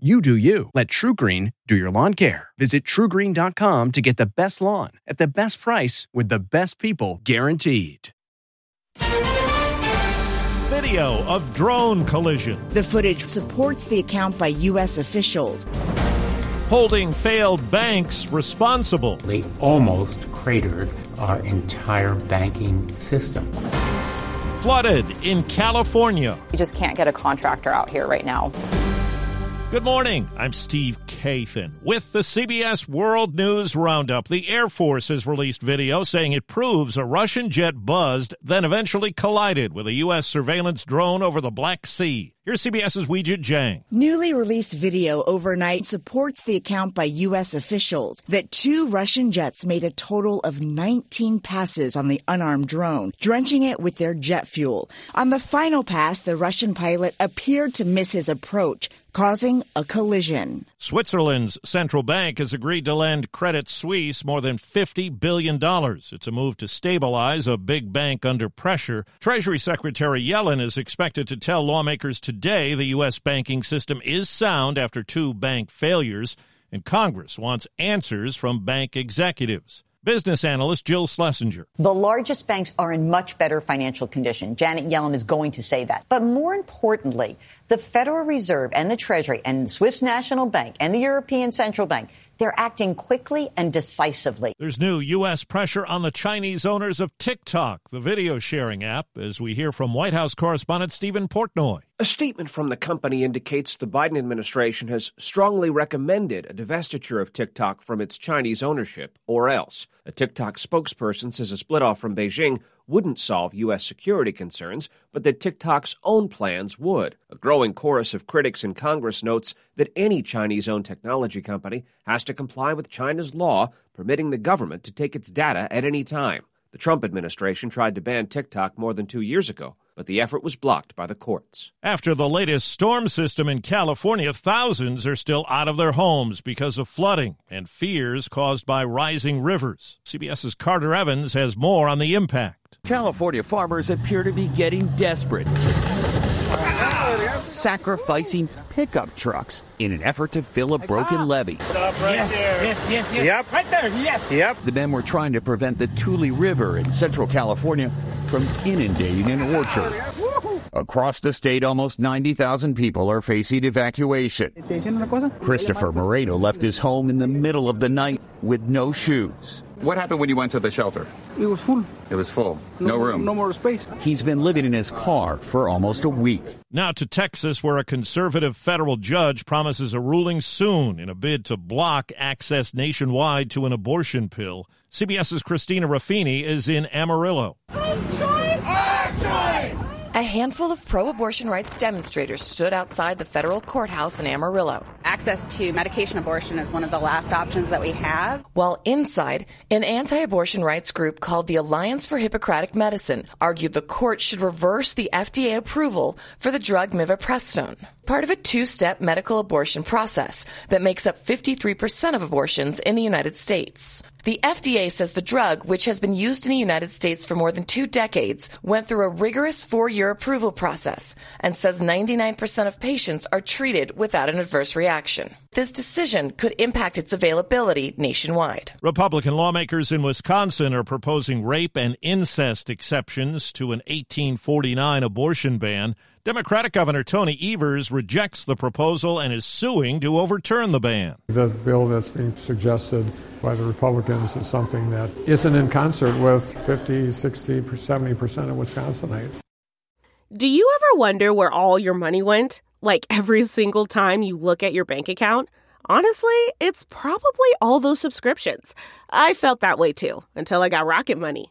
You do you. Let TruGreen do your lawn care. Visit trugreen.com to get the best lawn at the best price with the best people guaranteed. Video of drone collision The footage supports the account by U.S. officials. holding failed banks responsible. They almost cratered our entire banking system. Flooded in California. You just can't get a contractor out here right now. Good morning. I'm Steve Kathan with the CBS World News Roundup. The Air Force has released video saying it proves a Russian jet buzzed, then eventually collided with a U.S. surveillance drone over the Black Sea. Here's CBS's Weijia Jiang. Newly released video overnight supports the account by U.S. officials that two Russian jets made a total of 19 passes on the unarmed drone, drenching it with their jet fuel. On the final pass, the Russian pilot appeared to miss his approach, causing a collision. Switzerland's central bank has agreed to lend Credit Suisse more than $50 billion. It's a move to stabilize a big bank under pressure. Treasury Secretary Yellen is expected to tell lawmakers today the U.S. banking system is sound after two bank failures, and Congress wants answers from bank executives. Business analyst Jill Schlesinger. The largest banks are in much better financial condition. Janet Yellen is going to say that. But more importantly, the Federal Reserve and the Treasury and the Swiss National Bank and the European Central Bank, they're acting quickly and decisively. There's new U.S. pressure on the Chinese owners of TikTok, the video sharing app, as we hear from White House correspondent Stephen Portnoy. A statement from the company indicates the Biden administration has strongly recommended a divestiture of TikTok from its Chinese ownership, or else. A TikTok spokesperson says a split off from Beijing wouldn't solve U.S. security concerns, but that TikTok's own plans would. A growing chorus of critics in Congress notes that any Chinese owned technology company has to comply with China's law permitting the government to take its data at any time. The Trump administration tried to ban TikTok more than two years ago, but the effort was blocked by the courts. After the latest storm system in California, thousands are still out of their homes because of flooding and fears caused by rising rivers. CBS's Carter Evans has more on the impact. California farmers appear to be getting desperate, sacrificing pickup trucks in an effort to fill a broken levee. Yes, yes, yes, yes. Yep. Right there, yes. Yep. The men were trying to prevent the Tule River in central California from inundating an orchard. Across the state, almost 90,000 people are facing evacuation. Christopher Moreno left his home in the middle of the night with no shoes. What happened when you went to the shelter? It was full. It was full. No, room. No more space. He's been living in his car for almost a week. Now to Texas, where a conservative federal judge promises a ruling soon in a bid to block access nationwide to an abortion pill. CBS's Christina Ruffini is in Amarillo. A handful of pro abortion rights demonstrators stood outside the federal courthouse in Amarillo. Access to medication abortion is one of the last options that we have. While inside, an anti abortion rights group called the Alliance for Hippocratic Medicine argued the court should reverse the FDA approval for the drug mifepristone, part of a two step medical abortion process that makes up 53% of abortions in the United States. The FDA says the drug, which has been used in the United States for more than two decades, went through a rigorous four year approval process and says 99% of patients are treated without an adverse reaction. This decision could impact its availability nationwide. Republican lawmakers in Wisconsin are proposing rape and incest exceptions to an 1849 abortion ban. Democratic Governor Tony Evers rejects the proposal and is suing to overturn the ban. The bill that's being suggested by the Republicans is something that isn't in concert with 50, 60, 70% of Wisconsinites. Do you ever wonder where all your money went? Like every single time you look at your bank account? Honestly, it's probably all those subscriptions. I felt that way too until I got Rocket Money.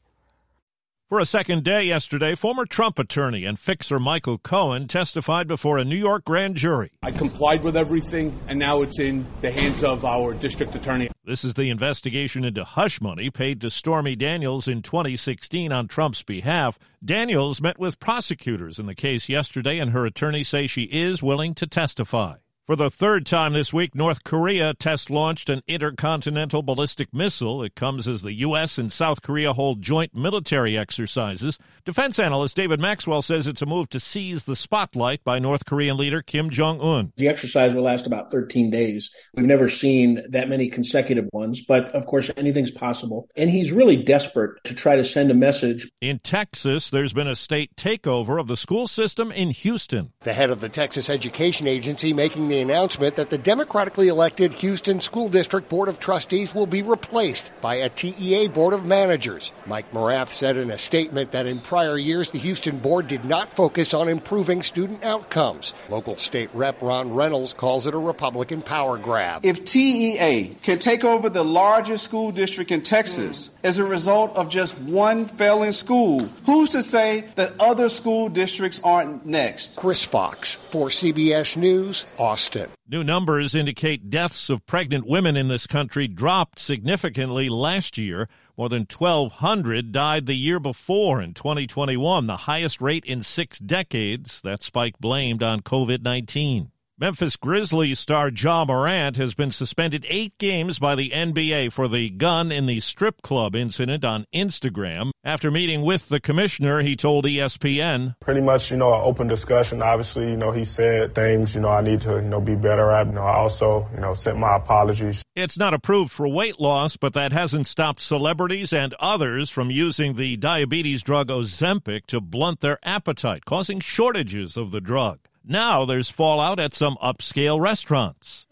For a second day yesterday, former Trump attorney and fixer Michael Cohen testified before a New York grand jury. I complied with everything, and now it's in the hands of our district attorney. This is the investigation into hush money paid to Stormy Daniels in 2016 on Trump's behalf. Daniels met with prosecutors in the case yesterday, and her attorney say she is willing to testify. For the third time this week, North Korea test launched an intercontinental ballistic missile. It comes as the U.S. and South Korea hold joint military exercises. Defense analyst David Maxwell says it's a move to seize the spotlight by North Korean leader Kim Jong un. The exercise will last about 13 days. We've never seen that many consecutive ones, but of course, anything's possible. And he's really desperate to try to send a message. In Texas, there's been a state takeover of the school system in Houston. The head of the Texas Education Agency making the announcement that the democratically elected Houston School District Board of Trustees will be replaced by a TEA Board of Managers. Mike Morath said in a statement that in prior years the Houston Board did not focus on improving student outcomes. Local state rep Ron Reynolds calls it a Republican power grab. If TEA can take over the largest school district in Texas mm. as a result of just one failing school, who's to say that other school districts aren't next? Chris Fox for CBS News, Austin. New numbers indicate deaths of pregnant women in this country dropped significantly last year. More than 1,200 died the year before in 2021, the highest rate in six decades. That spike blamed on COVID 19. Memphis Grizzlies star Ja Morant has been suspended eight games by the NBA for the gun in the strip club incident on Instagram. After meeting with the commissioner, he told ESPN. Pretty much, you know, an open discussion. Obviously, you know, he said things, you know, I need to, you know, be better at. You know, I also, you know, sent my apologies. It's not approved for weight loss, but that hasn't stopped celebrities and others from using the diabetes drug Ozempic to blunt their appetite, causing shortages of the drug. Now there's fallout at some upscale restaurants.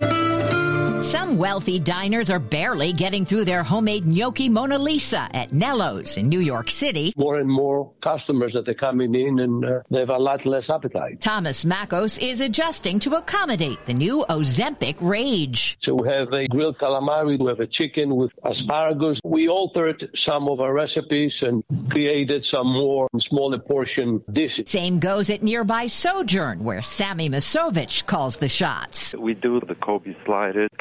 Some wealthy diners are barely getting through their homemade gnocchi Mona Lisa at Nello's in New York City. More and more customers that are coming in and uh, they have a lot less appetite. Thomas Makos is adjusting to accommodate the new Ozempic rage. So we have a grilled calamari, we have a chicken with asparagus. We altered some of our recipes and created some more smaller portion dishes. Same goes at nearby Sojourn, where Sammy Masovich calls the shots. We do the Kobe slider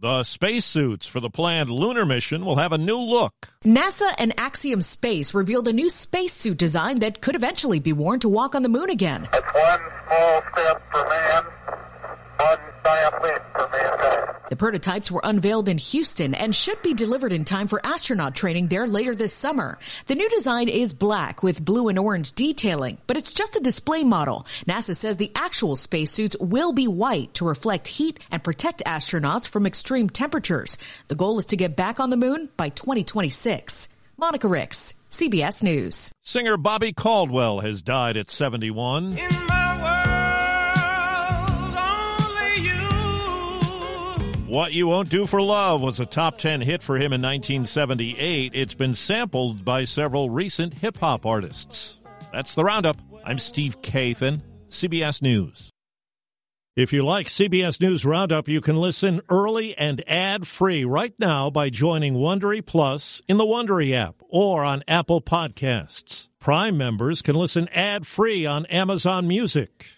The spacesuits for the planned lunar mission will have a new look. NASA and Axiom Space revealed a new spacesuit design that could eventually be worn to walk on the moon again. It's one small step for man, one giant leap for mankind. The prototypes were unveiled in Houston and should be delivered in time for astronaut training there later this summer. The new design is black with blue and orange detailing, but it's just a display model. NASA says the actual spacesuits will be white to reflect heat and protect astronauts from extreme temperatures. The goal is to get back on the moon by 2026. Monica Ricks, CBS News. Singer Bobby Caldwell has died at 71. What You Won't Do for Love was a top 10 hit for him in 1978. It's been sampled by several recent hip hop artists. That's the roundup. I'm Steve Kathan, CBS News. If you like CBS News Roundup, you can listen early and ad-free right now by joining Wondery Plus in the Wondery app or on Apple Podcasts. Prime members can listen ad-free on Amazon Music.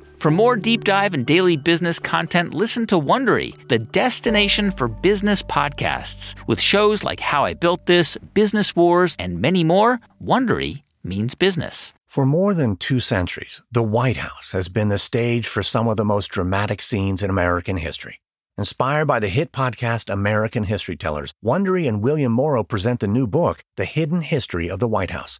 For more deep dive and daily business content, listen to Wondery, the destination for business podcasts. With shows like How I Built This, Business Wars, and many more, Wondery means business. For more than two centuries, the White House has been the stage for some of the most dramatic scenes in American history. Inspired by the hit podcast American History Tellers, Wondery and William Morrow present the new book, The Hidden History of the White House.